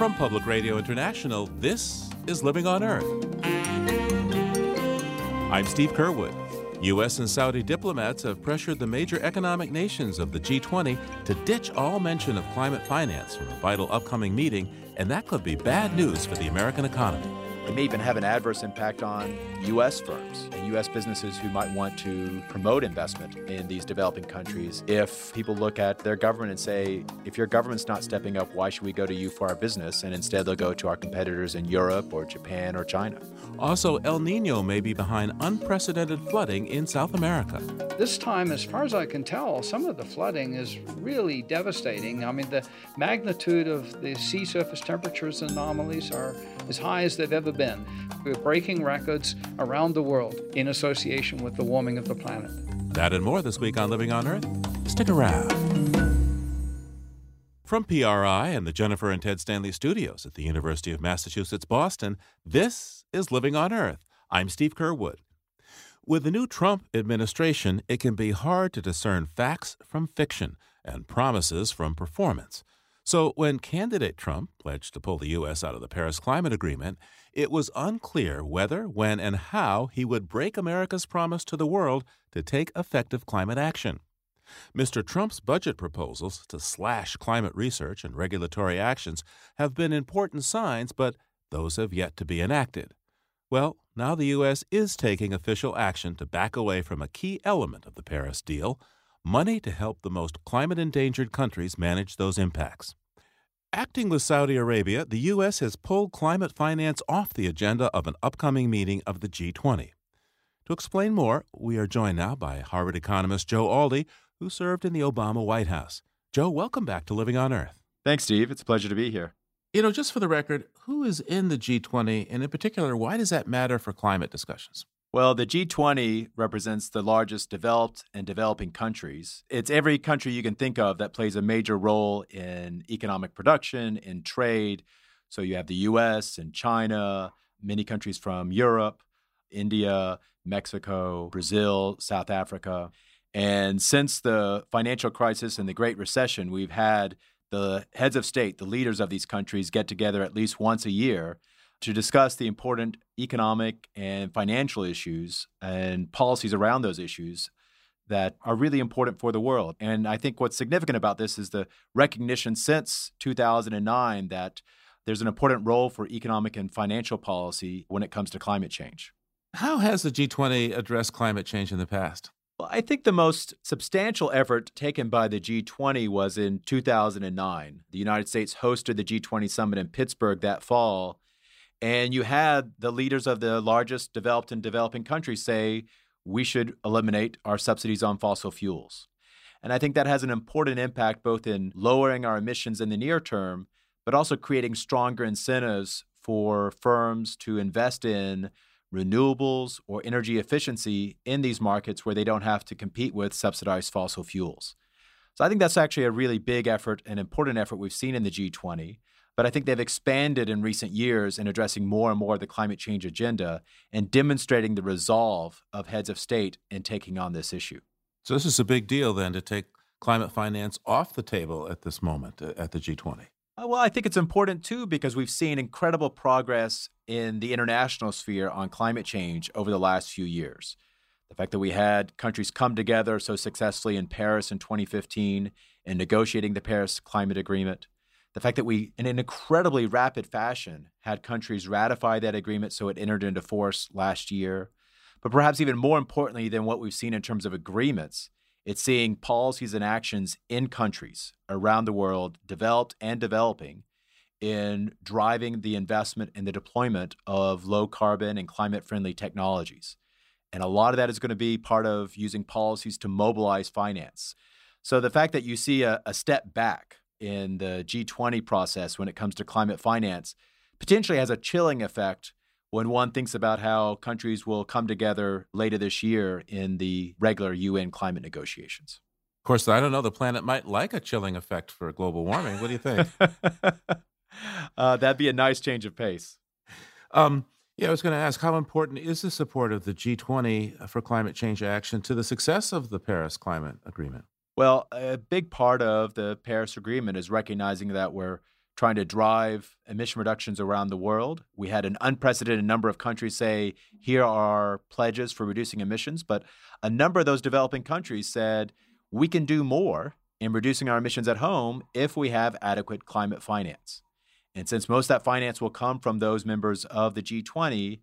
From Public Radio International, this is Living on Earth. I'm Steve Curwood. U.S. and Saudi diplomats have pressured the major economic nations of the G20 to ditch all mention of climate finance from a vital upcoming meeting, and that could be bad news for the American economy. It may even have an adverse impact on U.S. firms and U.S. businesses who might want to promote investment in these developing countries. If people look at their government and say, if your government's not stepping up, why should we go to you for our business? And instead they'll go to our competitors in Europe or Japan or China. Also, El Nino may be behind unprecedented flooding in South America. This time, as far as I can tell, some of the flooding is really devastating. I mean, the magnitude of the sea surface temperatures anomalies are as high as they've ever been. We're breaking records around the world in association with the warming of the planet. That and more this week on Living on Earth. Stick around. From PRI and the Jennifer and Ted Stanley studios at the University of Massachusetts Boston, this is Living on Earth. I'm Steve Curwood. With the new Trump administration, it can be hard to discern facts from fiction and promises from performance. So, when candidate Trump pledged to pull the U.S. out of the Paris Climate Agreement, it was unclear whether, when, and how he would break America's promise to the world to take effective climate action. Mr. Trump's budget proposals to slash climate research and regulatory actions have been important signs, but those have yet to be enacted. Well, now the U.S. is taking official action to back away from a key element of the Paris deal money to help the most climate endangered countries manage those impacts. Acting with Saudi Arabia, the U.S. has pulled climate finance off the agenda of an upcoming meeting of the G20. To explain more, we are joined now by Harvard economist Joe Aldy, who served in the Obama White House. Joe, welcome back to Living on Earth. Thanks, Steve. It's a pleasure to be here. You know, just for the record, who is in the G20, and in particular, why does that matter for climate discussions? Well, the G20 represents the largest developed and developing countries. It's every country you can think of that plays a major role in economic production, in trade. So you have the US and China, many countries from Europe, India, Mexico, Brazil, South Africa. And since the financial crisis and the Great Recession, we've had the heads of state, the leaders of these countries, get together at least once a year to discuss the important economic and financial issues and policies around those issues that are really important for the world. And I think what's significant about this is the recognition since 2009 that there's an important role for economic and financial policy when it comes to climate change. How has the G20 addressed climate change in the past? Well, I think the most substantial effort taken by the G20 was in 2009. The United States hosted the G20 summit in Pittsburgh that fall and you had the leaders of the largest developed and developing countries say we should eliminate our subsidies on fossil fuels. And I think that has an important impact both in lowering our emissions in the near term, but also creating stronger incentives for firms to invest in renewables or energy efficiency in these markets where they don't have to compete with subsidized fossil fuels. So I think that's actually a really big effort, an important effort we've seen in the G20. But I think they've expanded in recent years in addressing more and more of the climate change agenda and demonstrating the resolve of heads of state in taking on this issue. So, this is a big deal then to take climate finance off the table at this moment uh, at the G20. Uh, well, I think it's important too because we've seen incredible progress in the international sphere on climate change over the last few years. The fact that we had countries come together so successfully in Paris in 2015 in negotiating the Paris Climate Agreement, the fact that we, in an incredibly rapid fashion, had countries ratify that agreement so it entered into force last year. But perhaps even more importantly than what we've seen in terms of agreements, it's seeing policies and actions in countries around the world, developed and developing, in driving the investment and the deployment of low carbon and climate friendly technologies. And a lot of that is going to be part of using policies to mobilize finance. So the fact that you see a, a step back in the G20 process when it comes to climate finance potentially has a chilling effect when one thinks about how countries will come together later this year in the regular UN climate negotiations. Of course, I don't know. The planet might like a chilling effect for global warming. What do you think? uh, that'd be a nice change of pace. Um, yeah, I was going to ask how important is the support of the G20 for climate change action to the success of the Paris Climate Agreement? Well, a big part of the Paris Agreement is recognizing that we're trying to drive emission reductions around the world. We had an unprecedented number of countries say, here are pledges for reducing emissions. But a number of those developing countries said, we can do more in reducing our emissions at home if we have adequate climate finance. And since most of that finance will come from those members of the G20,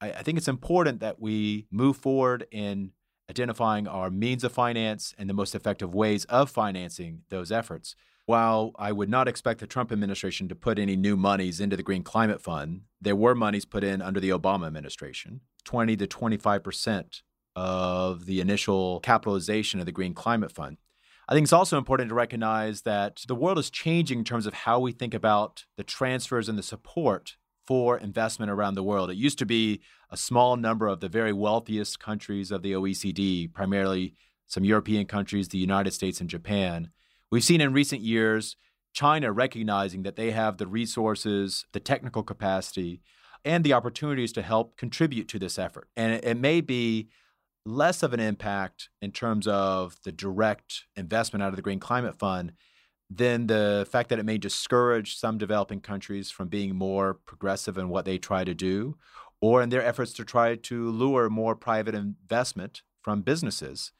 I, I think it's important that we move forward in identifying our means of finance and the most effective ways of financing those efforts. While I would not expect the Trump administration to put any new monies into the Green Climate Fund, there were monies put in under the Obama administration 20 to 25 percent of the initial capitalization of the Green Climate Fund. I think it's also important to recognize that the world is changing in terms of how we think about the transfers and the support for investment around the world. It used to be a small number of the very wealthiest countries of the OECD, primarily some European countries, the United States, and Japan. We've seen in recent years China recognizing that they have the resources, the technical capacity, and the opportunities to help contribute to this effort. And it, it may be less of an impact in terms of the direct investment out of the Green Climate Fund than the fact that it may discourage some developing countries from being more progressive in what they try to do, or in their efforts to try to lure more private investment from businesses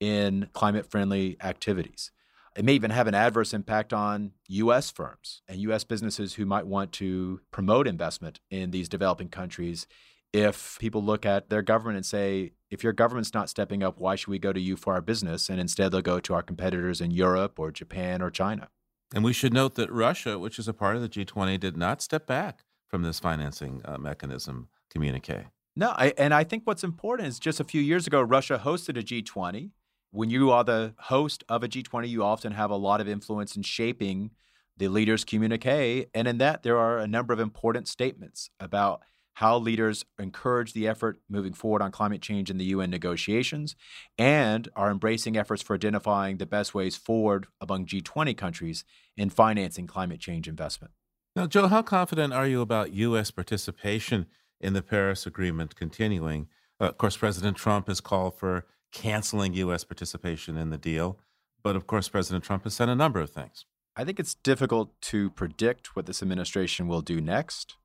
in climate friendly activities. It may even have an adverse impact on U.S. firms and U.S. businesses who might want to promote investment in these developing countries if people look at their government and say, if your government's not stepping up, why should we go to you for our business? And instead, they'll go to our competitors in Europe or Japan or China. And we should note that Russia, which is a part of the G20, did not step back from this financing uh, mechanism communique. No, I, and I think what's important is just a few years ago, Russia hosted a G20. When you are the host of a G20, you often have a lot of influence in shaping the leaders' communique. And in that, there are a number of important statements about how leaders encourage the effort moving forward on climate change in the UN negotiations and are embracing efforts for identifying the best ways forward among G20 countries in financing climate change investment. Now, Joe, how confident are you about U.S. participation in the Paris Agreement continuing? Uh, of course, President Trump has called for canceling U.S. participation in the deal. But of course, President Trump has said a number of things. I think it's difficult to predict what this administration will do next.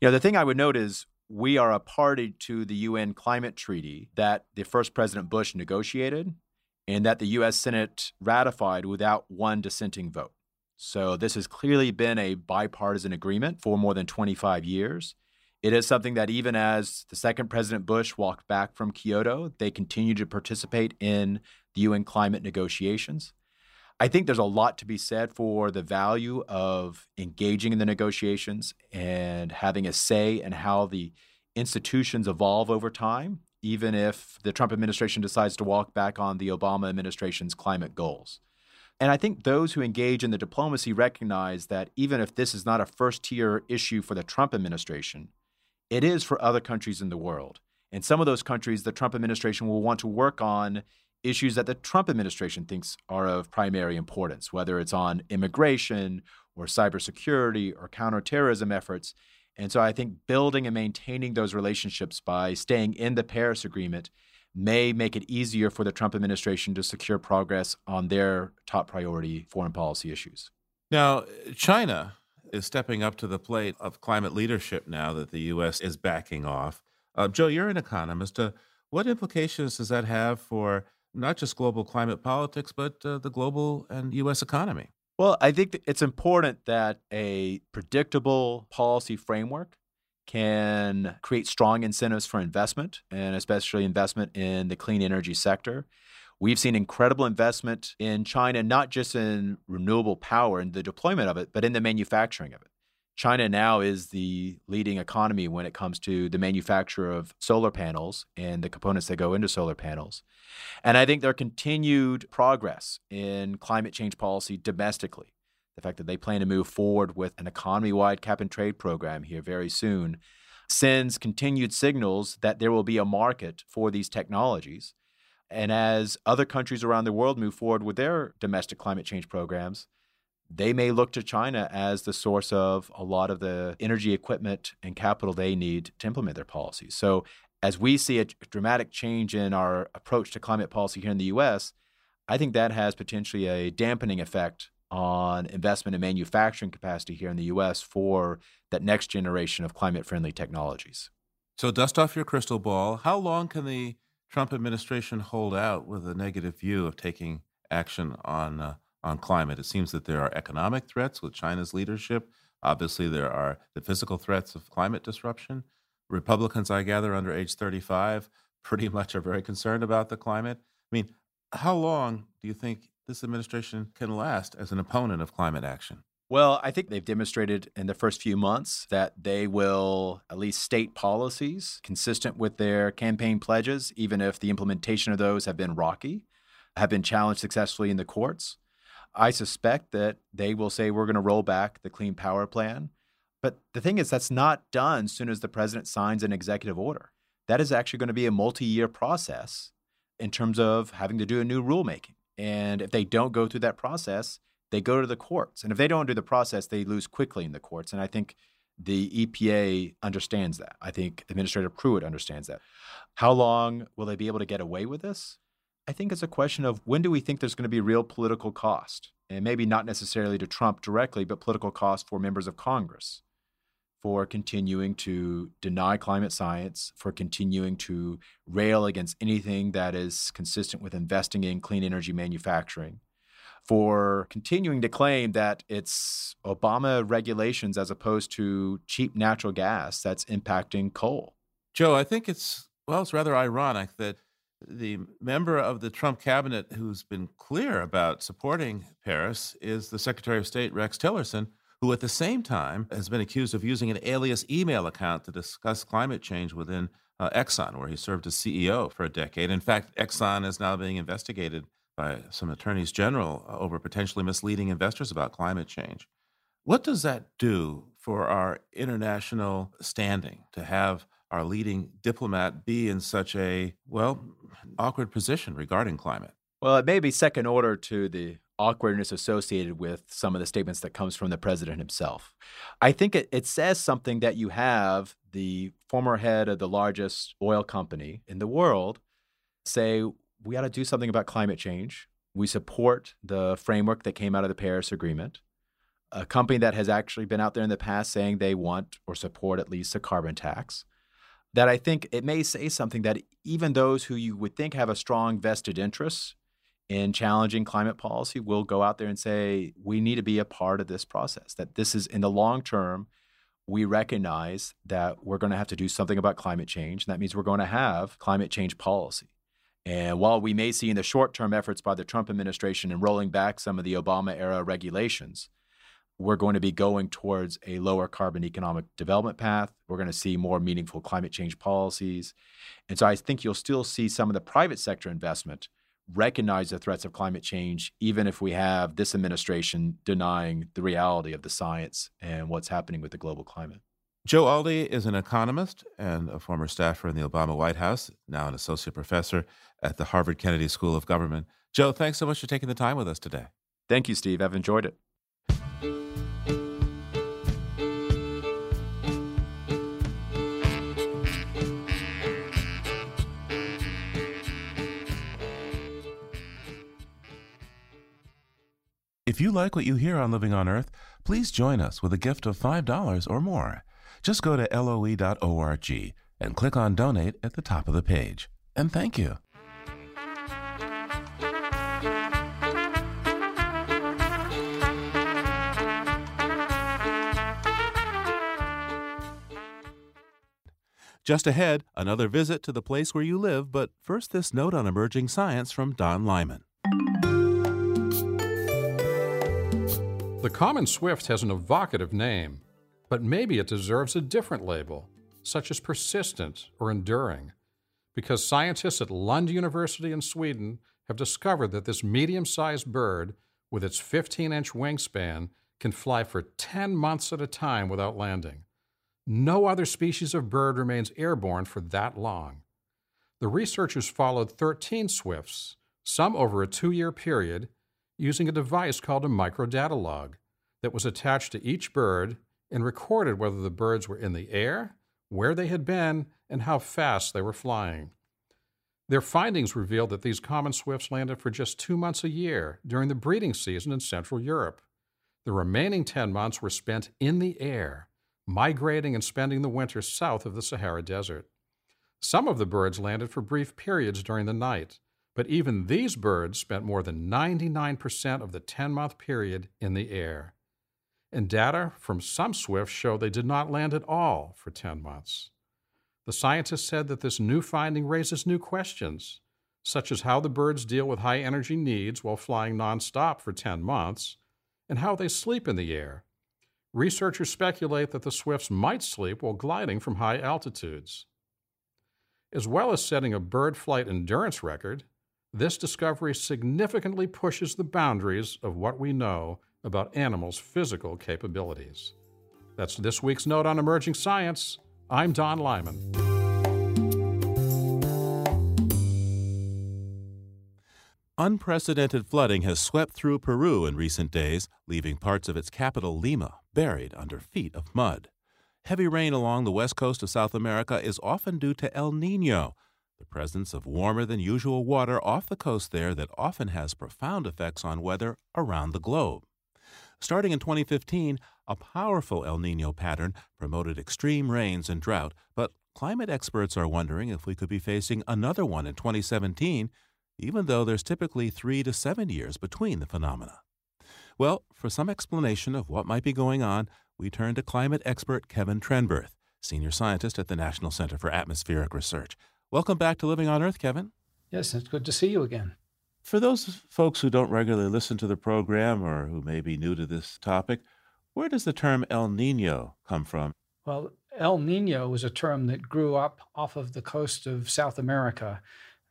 You know, the thing I would note is we are a party to the UN climate treaty that the first President Bush negotiated and that the US Senate ratified without one dissenting vote. So this has clearly been a bipartisan agreement for more than 25 years. It is something that even as the second President Bush walked back from Kyoto, they continue to participate in the UN climate negotiations. I think there's a lot to be said for the value of engaging in the negotiations and having a say in how the institutions evolve over time, even if the Trump administration decides to walk back on the Obama administration's climate goals. And I think those who engage in the diplomacy recognize that even if this is not a first tier issue for the Trump administration, it is for other countries in the world. And some of those countries, the Trump administration will want to work on issues that the Trump administration thinks are of primary importance, whether it's on immigration or cybersecurity or counterterrorism efforts. And so I think building and maintaining those relationships by staying in the Paris Agreement may make it easier for the Trump administration to secure progress on their top priority foreign policy issues. Now, China is stepping up to the plate of climate leadership now that the U.S. is backing off. Uh, Joe, you're an economist. Uh, what implications does that have for not just global climate politics, but uh, the global and U.S. economy? Well, I think it's important that a predictable policy framework can create strong incentives for investment, and especially investment in the clean energy sector. We've seen incredible investment in China, not just in renewable power and the deployment of it, but in the manufacturing of it. China now is the leading economy when it comes to the manufacture of solar panels and the components that go into solar panels. And I think their continued progress in climate change policy domestically, the fact that they plan to move forward with an economy wide cap and trade program here very soon, sends continued signals that there will be a market for these technologies. And as other countries around the world move forward with their domestic climate change programs, they may look to China as the source of a lot of the energy equipment and capital they need to implement their policies. So, as we see a dramatic change in our approach to climate policy here in the US, I think that has potentially a dampening effect on investment in manufacturing capacity here in the US for that next generation of climate friendly technologies. So, dust off your crystal ball. How long can the Trump administration hold out with a negative view of taking action on, uh, on climate? It seems that there are economic threats with China's leadership. Obviously, there are the physical threats of climate disruption. Republicans, I gather, under age 35, pretty much are very concerned about the climate. I mean, how long do you think this administration can last as an opponent of climate action? Well, I think they've demonstrated in the first few months that they will at least state policies consistent with their campaign pledges, even if the implementation of those have been rocky, have been challenged successfully in the courts. I suspect that they will say we're going to roll back the Clean Power Plan. But the thing is, that's not done as soon as the president signs an executive order. That is actually going to be a multi year process in terms of having to do a new rulemaking. And if they don't go through that process, they go to the courts. And if they don't do the process, they lose quickly in the courts. And I think the EPA understands that. I think Administrator Pruitt understands that. How long will they be able to get away with this? I think it's a question of when do we think there's going to be real political cost? And maybe not necessarily to Trump directly, but political cost for members of Congress for continuing to deny climate science, for continuing to rail against anything that is consistent with investing in clean energy manufacturing, for continuing to claim that it's Obama regulations as opposed to cheap natural gas that's impacting coal. Joe, I think it's, well, it's rather ironic that the member of the Trump cabinet who's been clear about supporting Paris is the Secretary of State, Rex Tillerson who at the same time has been accused of using an alias email account to discuss climate change within uh, Exxon, where he served as CEO for a decade. In fact, Exxon is now being investigated by some attorneys general uh, over potentially misleading investors about climate change. What does that do for our international standing to have our leading diplomat be in such a, well, awkward position regarding climate? Well, it may be second order to the awkwardness associated with some of the statements that comes from the president himself. I think it, it says something that you have the former head of the largest oil company in the world say we got to do something about climate change. We support the framework that came out of the Paris Agreement. A company that has actually been out there in the past saying they want or support at least a carbon tax. That I think it may say something that even those who you would think have a strong vested interest in challenging climate policy will go out there and say, we need to be a part of this process, that this is in the long term, we recognize that we're going to have to do something about climate change. And that means we're going to have climate change policy. And while we may see in the short term efforts by the Trump administration in rolling back some of the Obama era regulations, we're going to be going towards a lower carbon economic development path. We're going to see more meaningful climate change policies. And so I think you'll still see some of the private sector investment recognize the threats of climate change, even if we have this administration denying the reality of the science and what's happening with the global climate. Joe Aldy is an economist and a former staffer in the Obama White House, now an associate professor at the Harvard Kennedy School of Government. Joe, thanks so much for taking the time with us today. Thank you, Steve. I've enjoyed it. If you like what you hear on Living on Earth, please join us with a gift of $5 or more. Just go to loe.org and click on Donate at the top of the page. And thank you. Just ahead, another visit to the place where you live, but first, this note on emerging science from Don Lyman. The common swift has an evocative name, but maybe it deserves a different label, such as persistent or enduring, because scientists at Lund University in Sweden have discovered that this medium sized bird, with its 15 inch wingspan, can fly for 10 months at a time without landing. No other species of bird remains airborne for that long. The researchers followed 13 swifts, some over a two year period, using a device called a microdata log that was attached to each bird and recorded whether the birds were in the air, where they had been, and how fast they were flying. Their findings revealed that these common swifts landed for just two months a year during the breeding season in Central Europe. The remaining 10 months were spent in the air, migrating and spending the winter south of the Sahara Desert. Some of the birds landed for brief periods during the night, but even these birds spent more than 99% of the 10 month period in the air. And data from some swifts show they did not land at all for 10 months. The scientists said that this new finding raises new questions, such as how the birds deal with high energy needs while flying nonstop for 10 months, and how they sleep in the air. Researchers speculate that the swifts might sleep while gliding from high altitudes. As well as setting a bird flight endurance record, this discovery significantly pushes the boundaries of what we know about animals' physical capabilities. That's this week's Note on Emerging Science. I'm Don Lyman. Unprecedented flooding has swept through Peru in recent days, leaving parts of its capital, Lima, buried under feet of mud. Heavy rain along the west coast of South America is often due to El Nino, the presence of warmer than usual water off the coast there that often has profound effects on weather around the globe. Starting in 2015, a powerful El Nino pattern promoted extreme rains and drought, but climate experts are wondering if we could be facing another one in 2017 even though there's typically three to seven years between the phenomena. Well, for some explanation of what might be going on, we turn to climate expert Kevin Trenberth, senior scientist at the National Center for Atmospheric Research. Welcome back to Living on Earth, Kevin. Yes, it's good to see you again. For those folks who don't regularly listen to the program or who may be new to this topic, where does the term El Nino come from? Well, El Nino was a term that grew up off of the coast of South America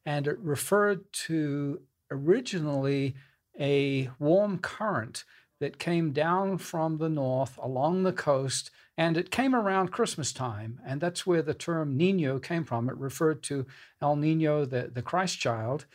and it referred to originally a warm current that came down from the north along the coast, and it came around Christmas time, and that's where the term Nino came from. It referred to El Nino, the, the Christ child.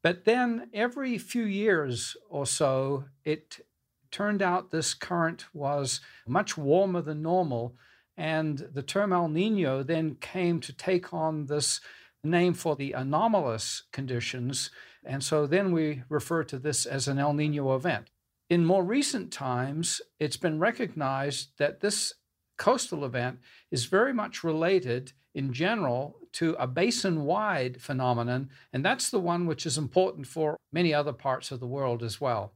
But then every few years or so, it turned out this current was much warmer than normal, and the term El Nino then came to take on this name for the anomalous conditions. And so then we refer to this as an El Nino event. In more recent times, it's been recognized that this coastal event is very much related in general to a basin wide phenomenon, and that's the one which is important for many other parts of the world as well.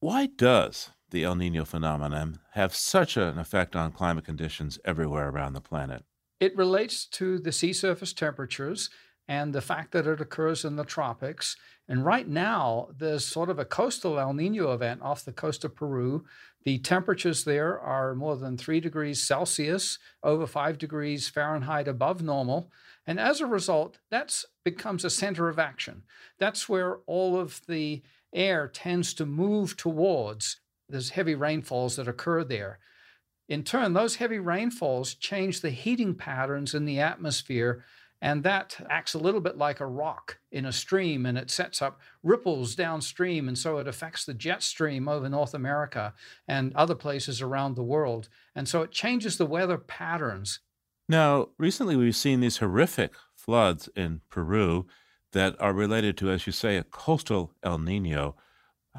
Why does the El Nino phenomenon have such an effect on climate conditions everywhere around the planet? It relates to the sea surface temperatures and the fact that it occurs in the tropics. And right now, there's sort of a coastal El Nino event off the coast of Peru. The temperatures there are more than three degrees Celsius, over five degrees Fahrenheit above normal. And as a result, that becomes a center of action. That's where all of the air tends to move towards. There's heavy rainfalls that occur there. In turn, those heavy rainfalls change the heating patterns in the atmosphere and that acts a little bit like a rock in a stream and it sets up ripples downstream. And so it affects the jet stream over North America and other places around the world. And so it changes the weather patterns. Now, recently we've seen these horrific floods in Peru that are related to, as you say, a coastal El Nino.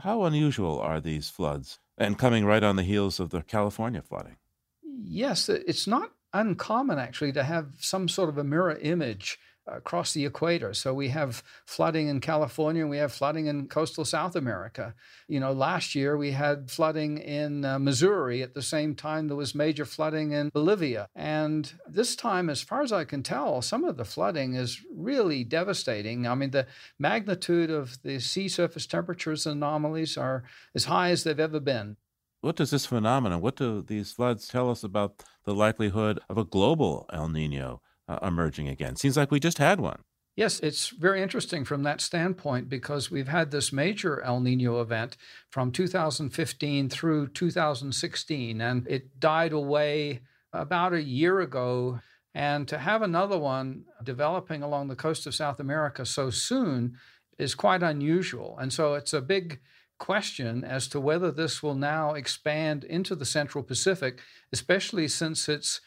How unusual are these floods and coming right on the heels of the California flooding? Yes, it's not uncommon actually to have some sort of a mirror image across the equator. So we have flooding in California, we have flooding in coastal South America. You know, last year we had flooding in uh, Missouri at the same time there was major flooding in Bolivia. And this time, as far as I can tell, some of the flooding is really devastating. I mean, the magnitude of the sea surface temperatures anomalies are as high as they've ever been. What does this phenomenon, what do these floods tell us about the likelihood of a global El Nino uh, emerging again? Seems like we just had one. Yes, it's very interesting from that standpoint because we've had this major El Nino event from 2015 through 2016, and it died away about a year ago. And to have another one developing along the coast of South America so soon is quite unusual. And so it's a big question as to whether this will now expand into the Central Pacific, especially since it's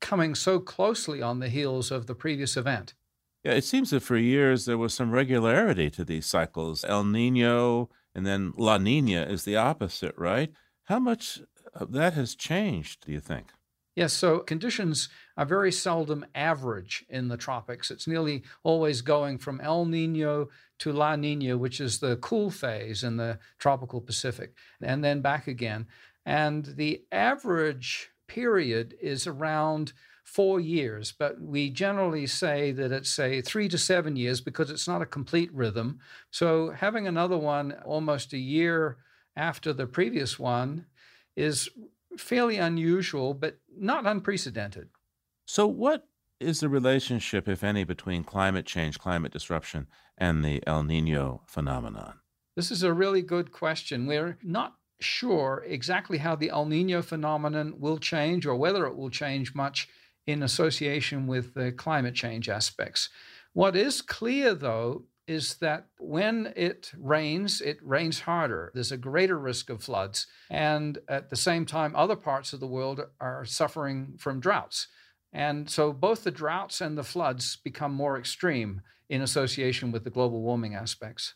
coming so closely on the heels of the previous event. Yeah, it seems that for years there was some regularity to these cycles. El Nino and then La Nina is the opposite, right? How much of that has changed, do you think? Yes, so conditions are very seldom average in the tropics. It's nearly always going from El Nino to La Nina, which is the cool phase in the tropical Pacific, and then back again. And the average period is around four years, but we generally say that it's, say, three to seven years because it's not a complete rhythm. So having another one almost a year after the previous one is fairly unusual, but not unprecedented. So, what is the relationship, if any, between climate change, climate disruption, and the El Nino phenomenon? This is a really good question. We're not sure exactly how the El Nino phenomenon will change or whether it will change much in association with the climate change aspects. What is clear, though, is that when it rains, it rains harder. There's a greater risk of floods. And at the same time, other parts of the world are suffering from droughts. And so both the droughts and the floods become more extreme in association with the global warming aspects.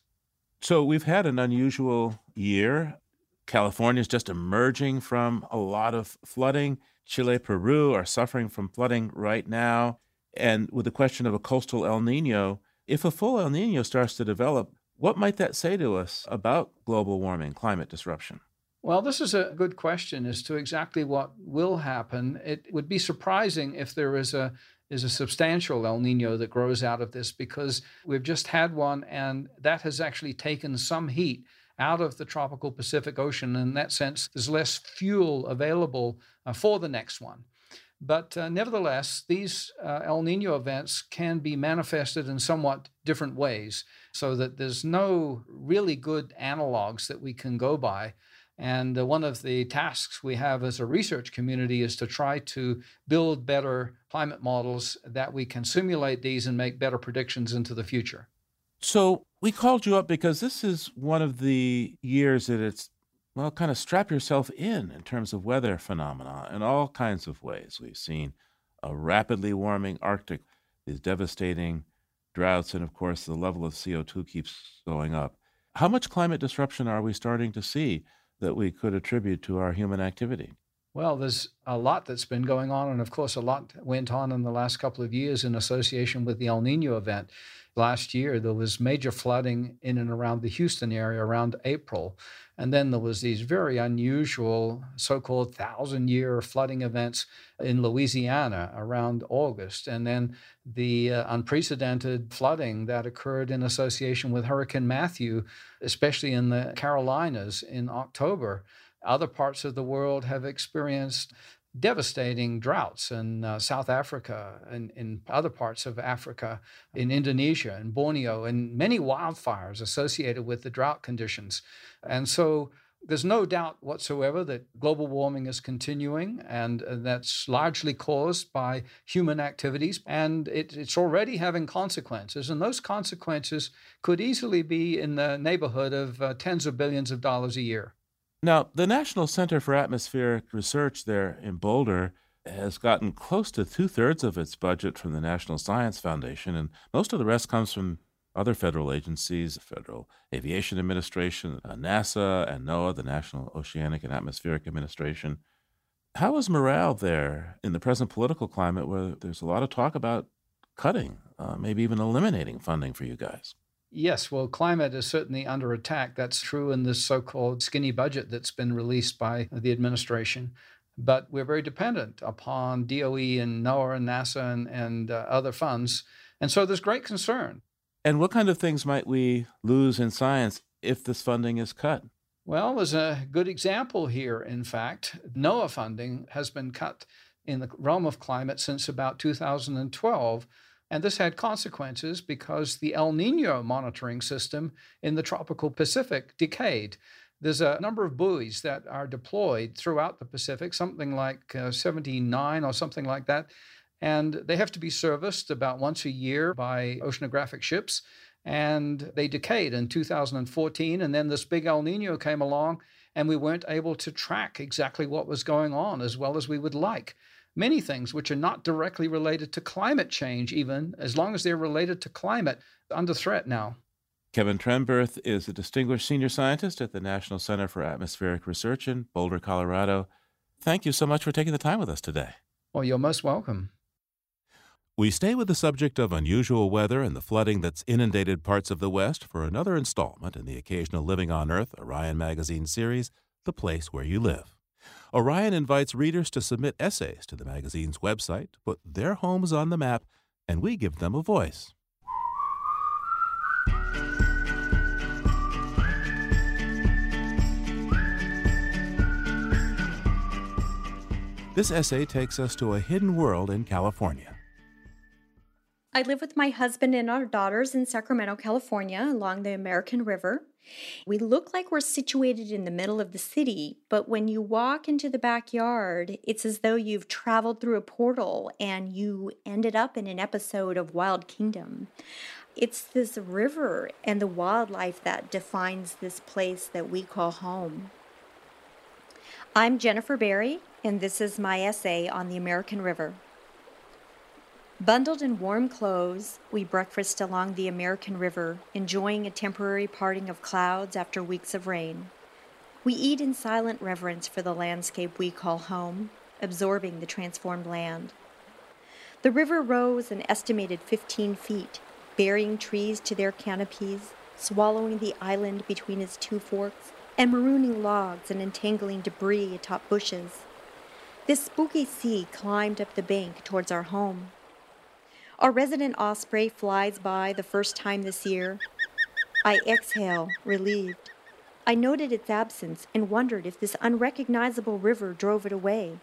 So we've had an unusual year. California is just emerging from a lot of flooding. Chile, Peru are suffering from flooding right now. And with the question of a coastal El Nino, if a full El Nino starts to develop, what might that say to us about global warming, climate disruption? Well, this is a good question as to exactly what will happen. It would be surprising if there is a is a substantial El Nino that grows out of this because we've just had one and that has actually taken some heat out of the tropical Pacific Ocean. In that sense, there's less fuel available uh, for the next one. But uh, nevertheless, these uh, El Nino events can be manifested in somewhat different ways, so that there's no really good analogs that we can go by. And uh, one of the tasks we have as a research community is to try to build better climate models that we can simulate these and make better predictions into the future. So, we called you up because this is one of the years that it's well, kind of strap yourself in in terms of weather phenomena in all kinds of ways. We've seen a rapidly warming Arctic, these devastating droughts, and of course, the level of CO2 keeps going up. How much climate disruption are we starting to see that we could attribute to our human activity? Well, there's a lot that's been going on, and of course, a lot went on in the last couple of years in association with the El Nino event. Last year, there was major flooding in and around the Houston area around April. And then there was these very unusual so-called thousand-year flooding events in Louisiana around August. And then the uh, unprecedented flooding that occurred in association with Hurricane Matthew, especially in the Carolinas in October. Other parts of the world have experienced devastating droughts in uh, South Africa and in other parts of Africa, in Indonesia and Borneo, and many wildfires associated with the drought conditions. And so there's no doubt whatsoever that global warming is continuing, and that's largely caused by human activities, and it, it's already having consequences. And those consequences could easily be in the neighborhood of uh, tens of billions of dollars a year. Now, the National Center for Atmospheric Research there in Boulder has gotten close to two thirds of its budget from the National Science Foundation, and most of the rest comes from other federal agencies, the Federal Aviation Administration, uh, NASA, and NOAA, the National Oceanic and Atmospheric Administration. How is morale there in the present political climate where there's a lot of talk about cutting, uh, maybe even eliminating funding for you guys? Yes, well, climate is certainly under attack. That's true in this so called skinny budget that's been released by the administration. But we're very dependent upon DOE and NOAA and NASA and, and uh, other funds. And so there's great concern. And what kind of things might we lose in science if this funding is cut? Well, there's a good example here, in fact. NOAA funding has been cut in the realm of climate since about 2012 and this had consequences because the El Nino monitoring system in the tropical Pacific decayed. There's a number of buoys that are deployed throughout the Pacific, something like uh, 79 or something like that. And they have to be serviced about once a year by oceanographic ships. And they decayed in 2014. And then this big El Nino came along and we weren't able to track exactly what was going on as well as we would like. Many things which are not directly related to climate change, even as long as they're related to climate, under threat now. Kevin Trenberth is a distinguished senior scientist at the National Center for Atmospheric Research in Boulder, Colorado. Thank you so much for taking the time with us today. Well, you're most welcome. We stay with the subject of unusual weather and the flooding that's inundated parts of the West for another installment in the occasional Living on Earth Orion magazine series, The Place Where You Live. Orion invites readers to submit essays to the magazine's website put their homes on the map, and we give them a voice. This essay takes us to a hidden world in California. I live with my husband and our daughters in Sacramento, California, along the American River. We look like we're situated in the middle of the city, but when you walk into the backyard, it's as though you've traveled through a portal and you ended up in an episode of Wild Kingdom. It's this river and the wildlife that defines this place that we call home. I'm Jennifer Berry, and this is my essay on the American River. Bundled in warm clothes, we breakfast along the American River, enjoying a temporary parting of clouds after weeks of rain. We eat in silent reverence for the landscape we call home, absorbing the transformed land. The river rose an estimated 15 feet, burying trees to their canopies, swallowing the island between its two forks, and marooning logs and entangling debris atop bushes. This spooky sea climbed up the bank towards our home. Our resident osprey flies by the first time this year. I exhale, relieved. I noted its absence and wondered if this unrecognizable river drove it away.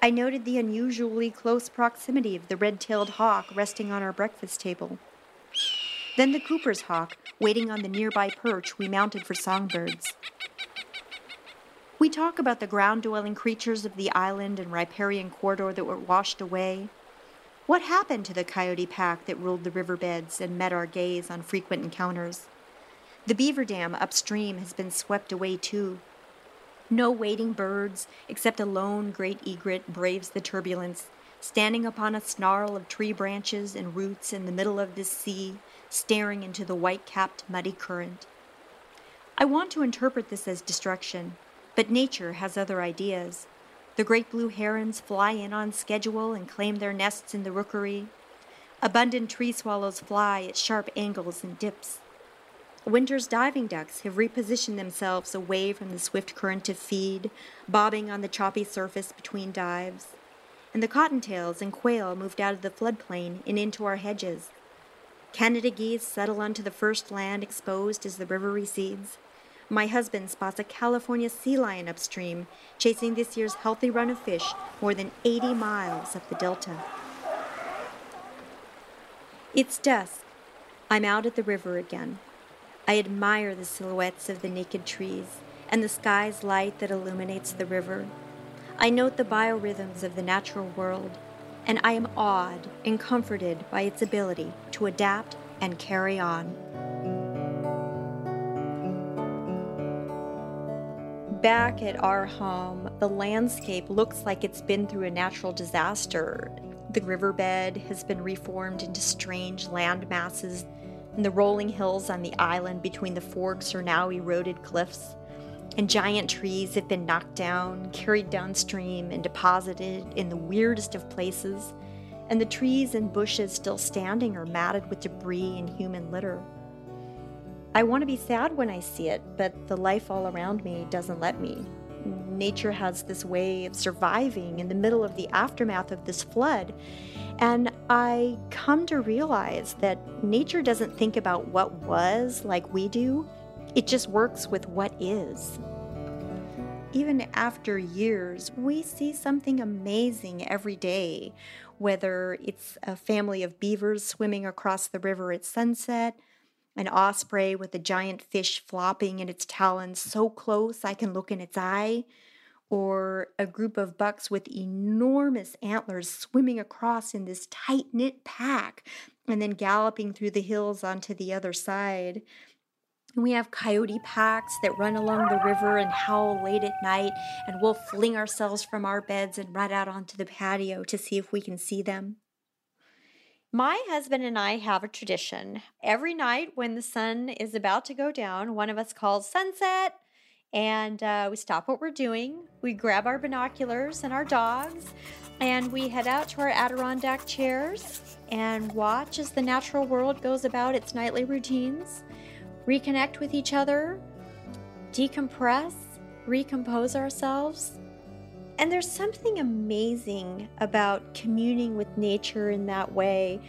I noted the unusually close proximity of the red tailed hawk resting on our breakfast table. Then the Cooper's hawk, waiting on the nearby perch we mounted for songbirds. We talk about the ground dwelling creatures of the island and riparian corridor that were washed away. What happened to the coyote pack that ruled the riverbeds and met our gaze on frequent encounters? The beaver dam upstream has been swept away too. No wading birds, except a lone great egret, braves the turbulence, standing upon a snarl of tree branches and roots in the middle of this sea, staring into the white capped muddy current. I want to interpret this as destruction, but nature has other ideas. The great blue herons fly in on schedule and claim their nests in the rookery. Abundant tree swallows fly at sharp angles and dips. Winter's diving ducks have repositioned themselves away from the swift current to feed, bobbing on the choppy surface between dives. And the cottontails and quail moved out of the floodplain and into our hedges. Canada geese settle onto the first land exposed as the river recedes. My husband spots a California sea lion upstream, chasing this year's healthy run of fish more than 80 miles up the delta. It's dusk. I'm out at the river again. I admire the silhouettes of the naked trees and the sky's light that illuminates the river. I note the biorhythms of the natural world, and I am awed and comforted by its ability to adapt and carry on. Back at our home, the landscape looks like it's been through a natural disaster. The riverbed has been reformed into strange land masses, and the rolling hills on the island between the forks are now eroded cliffs. And giant trees have been knocked down, carried downstream, and deposited in the weirdest of places. And the trees and bushes still standing are matted with debris and human litter. I want to be sad when I see it, but the life all around me doesn't let me. Nature has this way of surviving in the middle of the aftermath of this flood. And I come to realize that nature doesn't think about what was like we do, it just works with what is. Even after years, we see something amazing every day, whether it's a family of beavers swimming across the river at sunset an osprey with a giant fish flopping in its talons so close I can look in its eye, or a group of bucks with enormous antlers swimming across in this tight knit pack and then galloping through the hills onto the other side. We have coyote packs that run along the river and howl late at night, and we'll fling ourselves from our beds and run out onto the patio to see if we can see them. My husband and I have a tradition. Every night when the sun is about to go down, one of us calls sunset and uh, we stop what we're doing. We grab our binoculars and our dogs and we head out to our Adirondack chairs and watch as the natural world goes about its nightly routines, reconnect with each other, decompress, recompose ourselves. And there's something amazing about communing with nature in that way.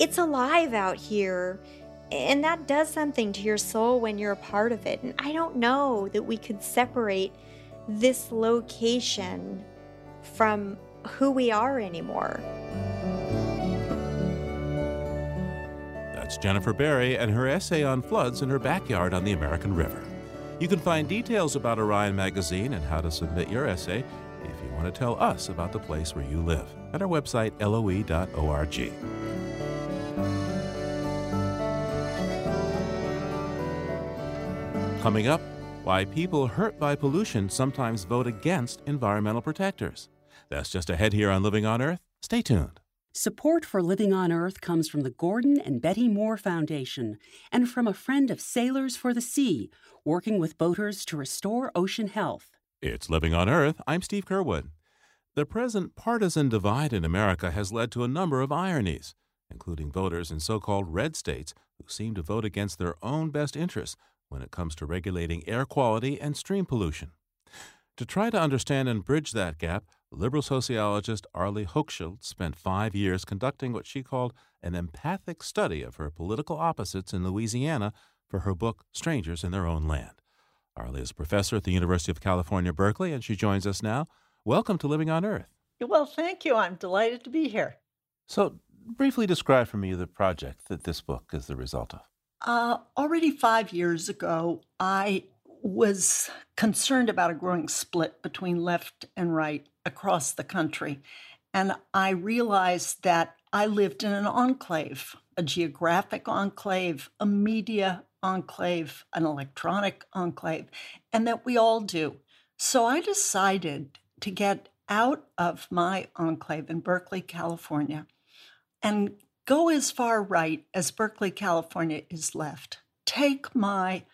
It's alive out here, and that does something to your soul when you're a part of it. And I don't know that we could separate this location from who we are anymore. That's Jennifer Berry and her essay on floods in her backyard on the American River. You can find details about Orion Magazine and how to submit your essay want to tell us about the place where you live at our website, loe.org. Coming up, why people hurt by pollution sometimes vote against environmental protectors. That's just ahead here on Living on Earth. Stay tuned. Support for Living on Earth comes from the Gordon and Betty Moore Foundation and from a friend of Sailors for the Sea, working with boaters to restore ocean health. It's Living on Earth. I'm Steve Curwood. The present partisan divide in America has led to a number of ironies, including voters in so called red states who seem to vote against their own best interests when it comes to regulating air quality and stream pollution. To try to understand and bridge that gap, liberal sociologist Arlie Hochschild spent five years conducting what she called an empathic study of her political opposites in Louisiana for her book Strangers in Their Own Land. Arlie is a professor at the University of California, Berkeley, and she joins us now. Welcome to Living on Earth. Well, thank you. I'm delighted to be here. So, briefly describe for me the project that this book is the result of. Uh, already five years ago, I was concerned about a growing split between left and right across the country. And I realized that I lived in an enclave, a geographic enclave, a media enclave, an electronic enclave, and that we all do. So I decided to get out of my enclave in Berkeley, California, and go as far right as Berkeley, California is left. Take my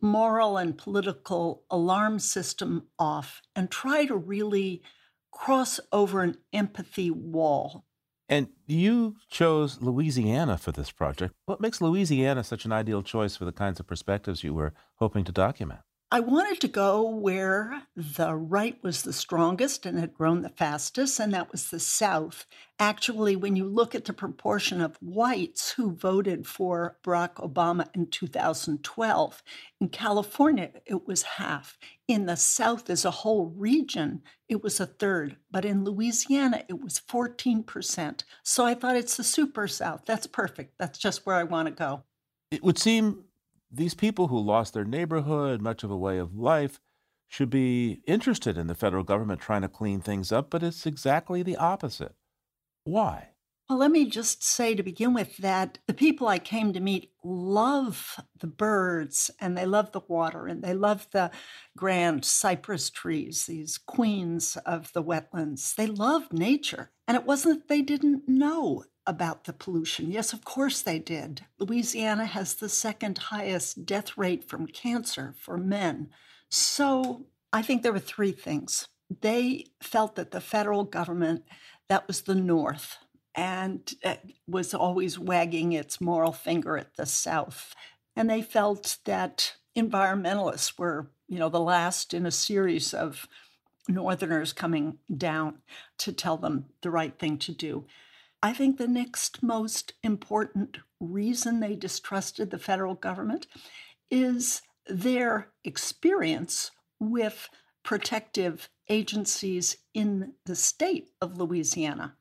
moral and political alarm system off and try to really cross over an empathy wall. And you chose Louisiana for this project. What makes Louisiana such an ideal choice for the kinds of perspectives you were hoping to document? I wanted to go where the right was the strongest and had grown the fastest, and that was the South. Actually, when you look at the proportion of whites who voted for Barack Obama in 2012, in California, it was half. In the South as a whole region, it was a third. But in Louisiana, it was 14%. So I thought it's the super South. That's perfect. That's just where I want to go. It would seem these people who lost their neighborhood, much of a way of life, should be interested in the federal government trying to clean things up, but it's exactly the opposite. Why? Well, let me just say to begin with that the people I came to meet love the birds and they love the water and they love the grand cypress trees, these queens of the wetlands. They love nature. And it wasn't that they didn't know about the pollution. Yes, of course they did. Louisiana has the second highest death rate from cancer for men. So I think there were three things. They felt that the federal government, that was the North, and was always wagging its moral finger at the South. And they felt that environmentalists were, you know, the last in a series of Northerners coming down to tell them the right thing to do. I think the next most important reason they distrusted the federal government is their experience with protective agencies in the state of Louisiana.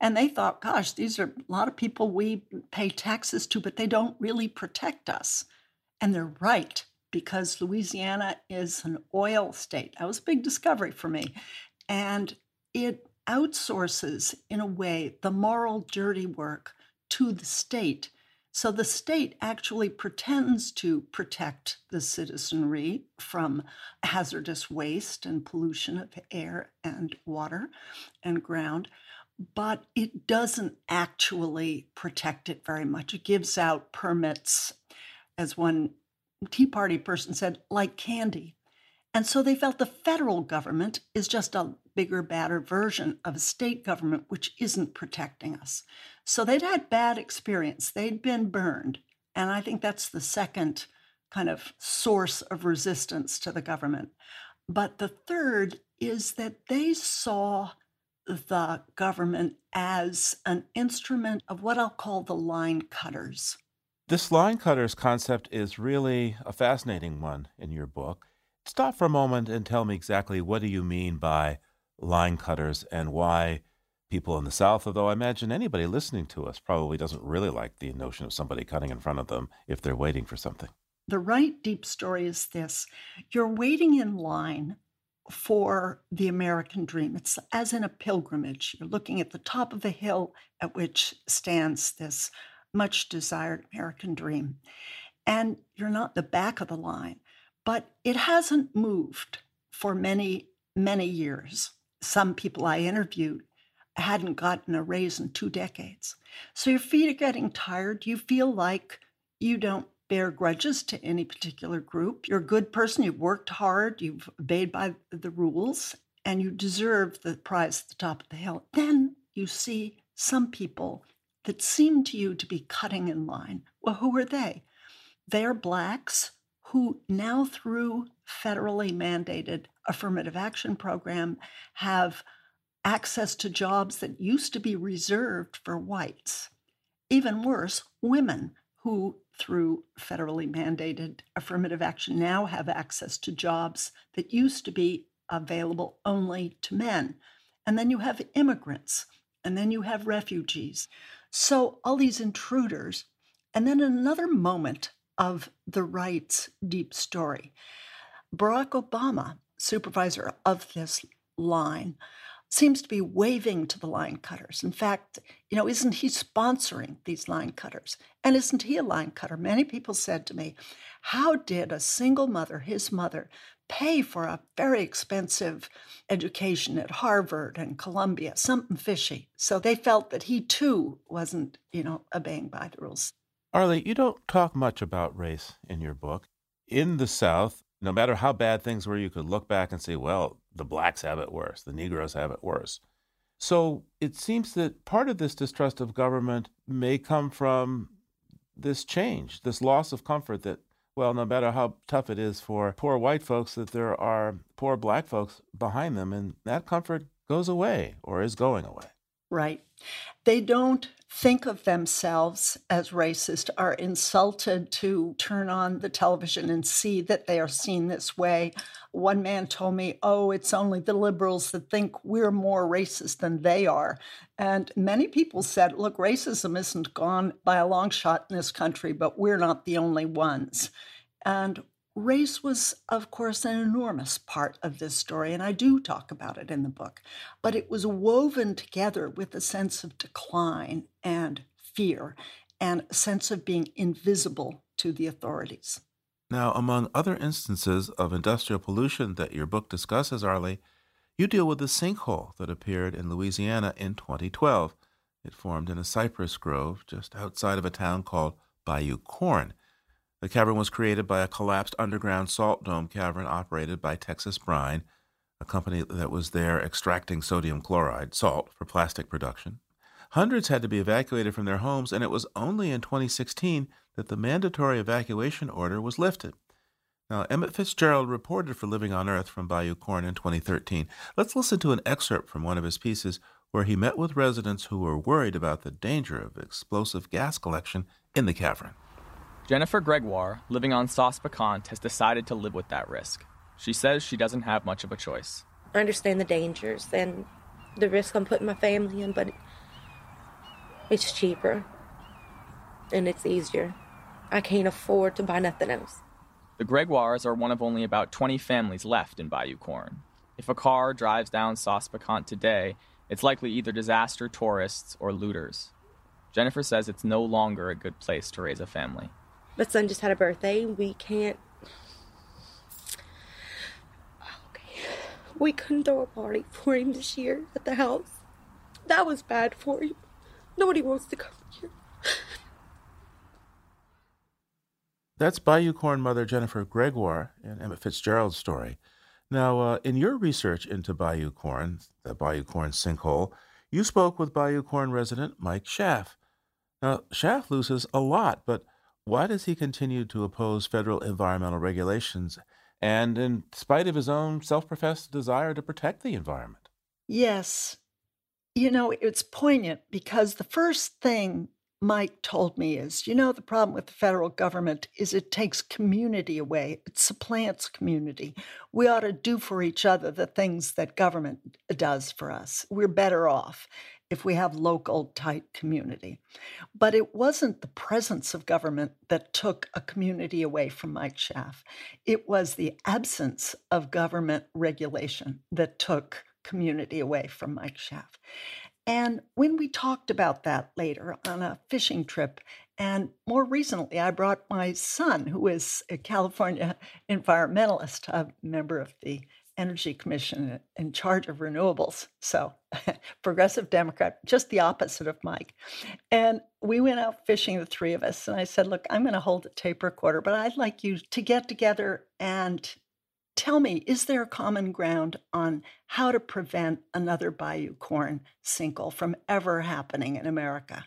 And they thought, gosh, these are a lot of people we pay taxes to, but they don't really protect us. And they're right, because Louisiana is an oil state. That was a big discovery for me. And it outsources, in a way, the moral dirty work to the state So the state actually pretends to protect the citizenry from hazardous waste and pollution of air and water and ground, but it doesn't actually protect it very much. It gives out permits, as one Tea Party person said, like candy. And so they felt the federal government is just a bigger, badder version of a state government, which isn't protecting us. So they'd had bad experience. They'd been burned. And I think that's the second kind of source of resistance to the government. But the third is that they saw the government as an instrument of what I'll call the line cutters. This line cutters concept is really a fascinating one in your book. Stop for a moment and tell me exactly what do you mean by line cutters and why people in the South, although I imagine anybody listening to us probably doesn't really like the notion of somebody cutting in front of them if they're waiting for something. The right deep story is this you're waiting in line for the American dream. It's as in a pilgrimage. You're looking at the top of a hill at which stands this much desired American dream. And you're not the back of the line, but it hasn't moved for many, many years. Some people I interviewed hadn't gotten a raise in two decades. So your feet are getting tired. You feel like you don't bear grudges to any particular group. You're a good person. You've worked hard. You've obeyed by the rules, and you deserve the prize at the top of the hill. Then you see some people that seem to you to be cutting in line. Well, who are they? They're blacks who now, through federally mandated affirmative action program, have access to jobs that used to be reserved for whites. Even worse, women who, through federally mandated affirmative action, now have access to jobs that used to be available only to men. And then you have immigrants, and then you have refugees. So, all these intruders. And then another moment of the right's deep story. Barack Obama, supervisor of this line, seems to be waving to the line cutters. In fact, you know, isn't he sponsoring these line cutters? And isn't he a line cutter? Many people said to me, How did a single mother, his mother, pay for a very expensive education at Harvard and Columbia? Something fishy. So they felt that he too wasn't, you know, obeying by the rules. Arlie, you don't talk much about race in your book. In the South, no matter how bad things were, you could look back and say, well, the blacks have it worse, the Negroes have it worse. So it seems that part of this distrust of government may come from this change, this loss of comfort that, well, no matter how tough it is for poor white folks, that there are poor black folks behind them, and that comfort goes away or is going away. Right. They don't think of themselves as racist, are insulted to turn on the television and see that they are seen this way. One man told me, Oh, it's only the liberals that think we're more racist than they are. And many people said, Look, racism isn't gone by a long shot in this country, but we're not the only ones. And Race was, of course, an enormous part of this story, and I do talk about it in the book, but it was woven together with a sense of decline and fear and a sense of being invisible to the authorities. Now, among other instances of industrial pollution that your book discusses, Arlie, you deal with the sinkhole that appeared in Louisiana in 2012. It formed in a cypress grove just outside of a town called Bayou Corne. The cavern was created by a collapsed underground salt dome cavern operated by Texas Brine, a company that was there extracting sodium chloride, salt, for plastic production. Hundreds had to be evacuated from their homes, and it was only in 2016 that the mandatory evacuation order was lifted. Now, Emmett Fitzgerald reported for Living on Earth from Bayou Corne in 2013. Let's listen to an excerpt from one of his pieces where he met with residents who were worried about the danger of explosive gas collection in the cavern. Jennifer Gregoire, living on Sauce Piquante, has decided to live with that risk. She says she doesn't have much of a choice. I understand the dangers and the risk I'm putting my family in, but it's cheaper and it's easier. I can't afford to buy nothing else. The Gregoires are one of only about 20 families left in Bayou Corne. If a car drives down Sauce Piquante today, it's likely either disaster tourists or looters. Jennifer says it's no longer a good place to raise a family. My son just had a birthday. We can't. Okay. We couldn't throw a party for him this year at the house. That was bad for him. Nobody wants to come here. That's Bayou Corne mother Jennifer Gregoire in Emmett Fitzgerald's story. Now, uh, in your research into Bayou Corne, the Bayou Corne sinkhole, you spoke with Bayou Corne resident Mike Schaff. Now, Schaff loses a lot, but why does he continue to oppose federal environmental regulations and in spite of his own self professed desire to protect the environment? Yes. You know, it's poignant because the first thing Mike told me is, you know, the problem with the federal government is it takes community away, it supplants community. We ought to do for each other the things that government does for us. We're better off if we have local tight community. But it wasn't the presence of government that took a community away from Mike Schaff. It was the absence of government regulation that took community away from Mike Schaff. And when we talked about that later on a fishing trip, and more recently, I brought my son, who is a California environmentalist, a member of the Energy Commission in charge of renewables. So, progressive Democrat, just the opposite of Mike. And we went out fishing, the three of us. And I said, Look, I'm going to hold a tape recorder, but I'd like you to get together and Tell me, is there common ground on how to prevent another Bayou Corne sinkhole from ever happening in America?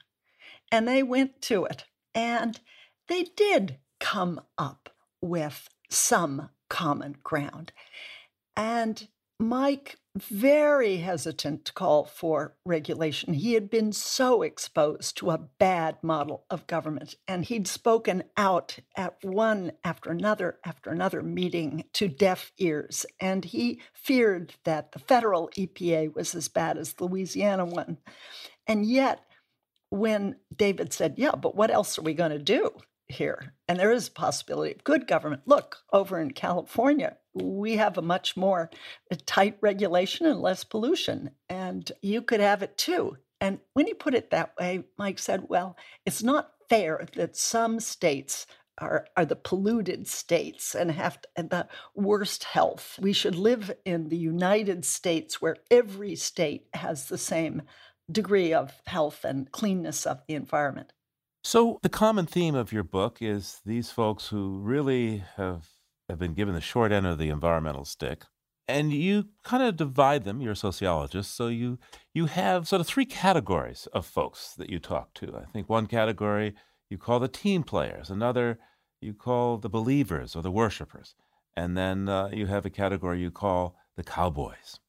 And they went to it, and they did come up with some common ground. And Mike very hesitant to call for regulation. He had been so exposed to a bad model of government, and he'd spoken out at one after another after another meeting to deaf ears. And he feared that the federal EPA was as bad as the Louisiana one. And yet, when David said, Yeah, but what else are we going to do? Here. And there is a possibility of good government. Look, over in California, we have a much more uh, tight regulation and less pollution. And you could have it too. And when he put it that way, Mike said, well, it's not fair that some states are, are the polluted states and have to, and the worst health. We should live in the United States where every state has the same degree of health and cleanness of the environment. So, the common theme of your book is these folks who really have, have been given the short end of the environmental stick. And you kind of divide them, you're a sociologist, so you, you have sort of three categories of folks that you talk to. I think one category you call the team players, another you call the believers or the worshipers, and then uh, you have a category you call the cowboys.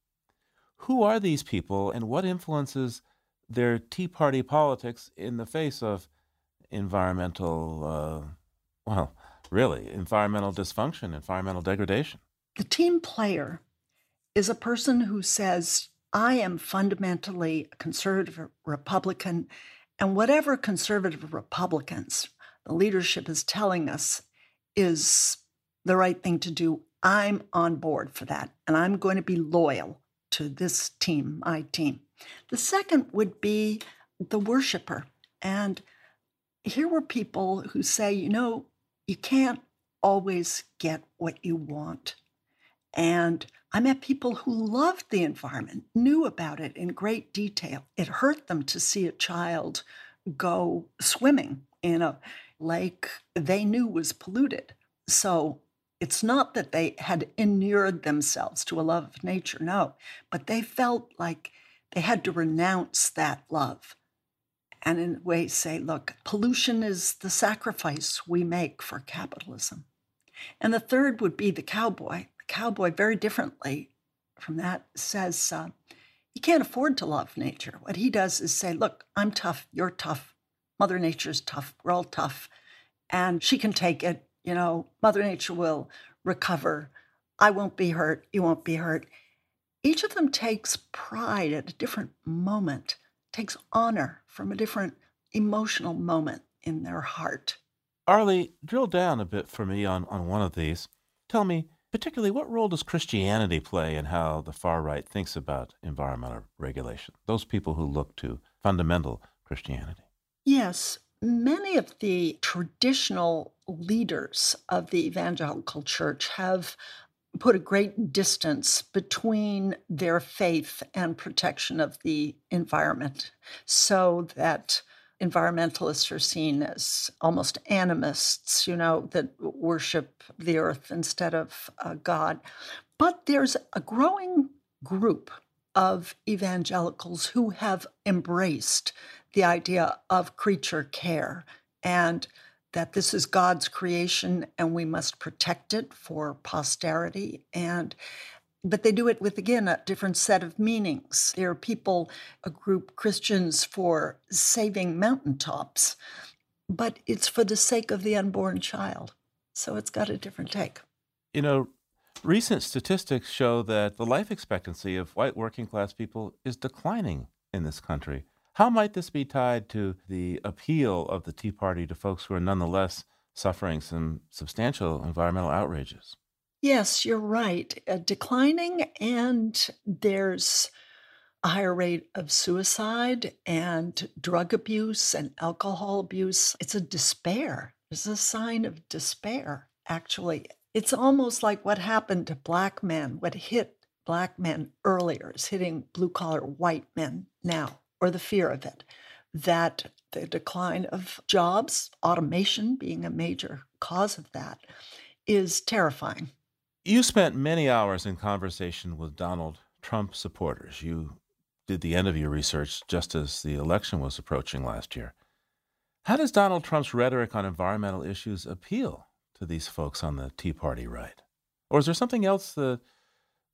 Who are these people, and what influences their Tea Party politics in the face of environmental, uh, well, really, environmental dysfunction, environmental degradation. The team player is a person who says, I am fundamentally a conservative Republican, and whatever conservative Republicans the leadership is telling us is the right thing to do, I'm on board for that, and I'm going to be loyal to this team, my team. The second would be the worshiper. And here were people who say, you know, you can't always get what you want. And I met people who loved the environment, knew about it in great detail. It hurt them to see a child go swimming in a lake they knew was polluted. So it's not that they had inured themselves to a love of nature, no, but they felt like they had to renounce that love and in a way say, look, pollution is the sacrifice we make for capitalism. And the third would be the cowboy. The cowboy, very differently from that, says uh, he can't afford to love nature. What he does is say, look, I'm tough, you're tough, Mother Nature's tough, we're all tough, and she can take it. You know, Mother Nature will recover. I won't be hurt, you won't be hurt. Each of them takes pride at a different moment takes honor from a different emotional moment in their heart. Arlie, drill down a bit for me on, on one of these. Tell me, particularly, what role does Christianity play in how the far right thinks about environmental regulation? Those people who look to fundamental Christianity. Yes, many of the traditional leaders of the evangelical church have put a great distance between their faith and protection of the environment so that environmentalists are seen as almost animists, you know, that worship the earth instead of uh, God. But there's a growing group of evangelicals who have embraced the idea of creature care and that this is God's creation and we must protect it for posterity and but they do it with again a different set of meanings. There are people, a group Christians for saving mountaintops, but it's for the sake of the unborn child. So it's got a different take. You know, recent statistics show that the life expectancy of white working class people is declining in this country. How might this be tied to the appeal of the Tea Party to folks who are nonetheless suffering some substantial environmental outrages? Yes, you're right. Uh, declining, and there's a higher rate of suicide and drug abuse and alcohol abuse. It's a despair. It's a sign of despair, actually. It's almost like what happened to black men, what hit black men earlier is hitting blue collar white men now or the fear of it, that the decline of jobs, automation being a major cause of that, is terrifying. You spent many hours in conversation with Donald Trump supporters. You did the end of your research just as the election was approaching last year. How does Donald Trump's rhetoric on environmental issues appeal to these folks on the Tea Party right? Or is there something else that,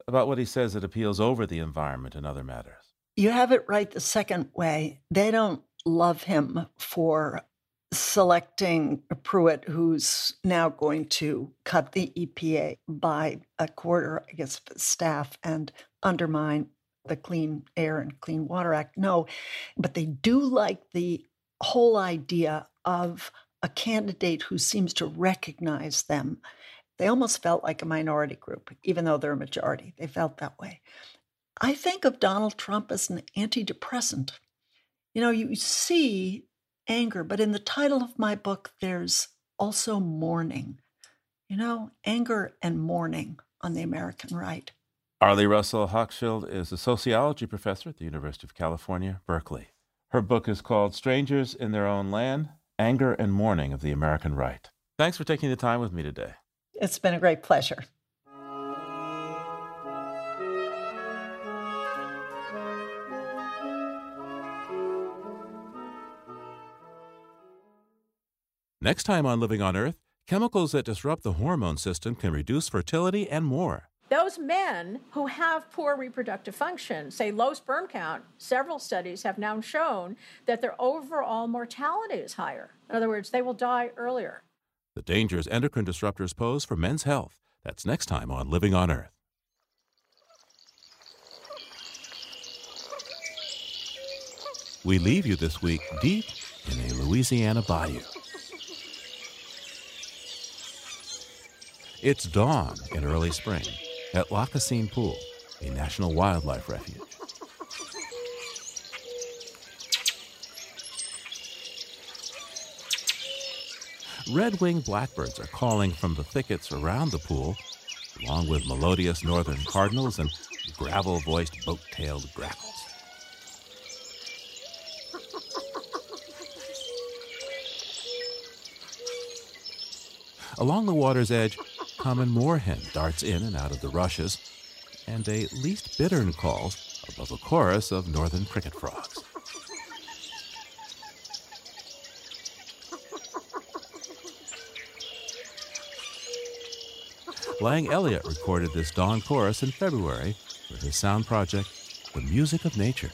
about what he says that appeals over the environment and other matters? You have it right the second way. They don't love him for selecting Pruitt, who's now going to cut the EPA by a quarter, I guess, staff and undermine the Clean Air and Clean Water Act. No, but they do like the whole idea of a candidate who seems to recognize them. They almost felt like a minority group, even though they're a majority. They felt that way. I think of Donald Trump as an antidepressant. You know, you see anger, but in the title of my book, there's also mourning. You know, anger and mourning on the American right. Arlie Russell Hochschild is a sociology professor at the University of California, Berkeley. Her book is called Strangers in Their Own Land Anger and Mourning of the American Right. Thanks for taking the time with me today. It's been a great pleasure. Next time on Living on Earth, chemicals that disrupt the hormone system can reduce fertility and more. Those men who have poor reproductive function, say low sperm count, several studies have now shown that their overall mortality is higher. In other words, they will die earlier. The dangers endocrine disruptors pose for men's health. That's next time on Living on Earth. We leave you this week deep in a Louisiana bayou. It's dawn in early spring at Lacassine Pool, a national wildlife refuge. Red-winged blackbirds are calling from the thickets around the pool, along with melodious northern cardinals and gravel-voiced boat-tailed grackles. Along the water's edge, common moorhen darts in and out of the rushes, and a least bittern calls above a chorus of northern cricket frogs. Lang Elliott recorded this dawn chorus in February for his sound project, The Music of Nature.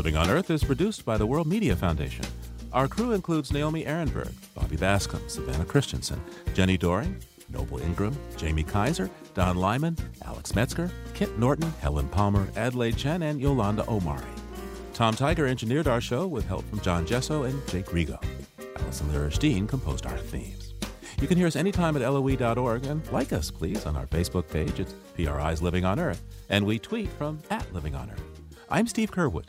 Living on Earth is produced by the World Media Foundation. Our crew includes Naomi Arenberg, Bobby Bascomb, Savannah Christensen, Jenni Doering, Noble Ingram, Jamie Kaiser, Don Lyman, Alex Metzger, Kit Norton, Helen Palmer, Adelaide Chen, and Yolanda Omari. Tom Tiger engineered our show with help from John Gesso and Jake Rigo. Allison Lirish Dean composed our themes. You can hear us anytime at loe.org and like us, please, on our Facebook page. It's PRI's Living on Earth, and we tweet from at Living on Earth. I'm Steve Curwood.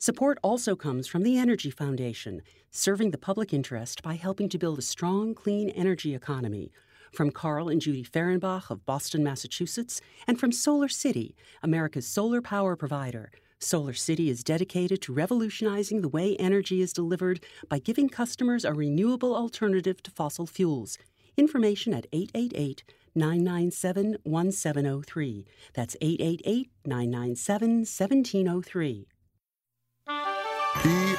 Support also comes from the Energy Foundation, serving the public interest by helping to build a strong, clean energy economy from Carl and Judy Ferenbach of Boston, Massachusetts, and from Solar City, America's solar power provider. Solar City is dedicated to revolutionizing the way energy is delivered by giving customers a renewable alternative to fossil fuels. Information at 888 997 1703. That's 888 997 1703.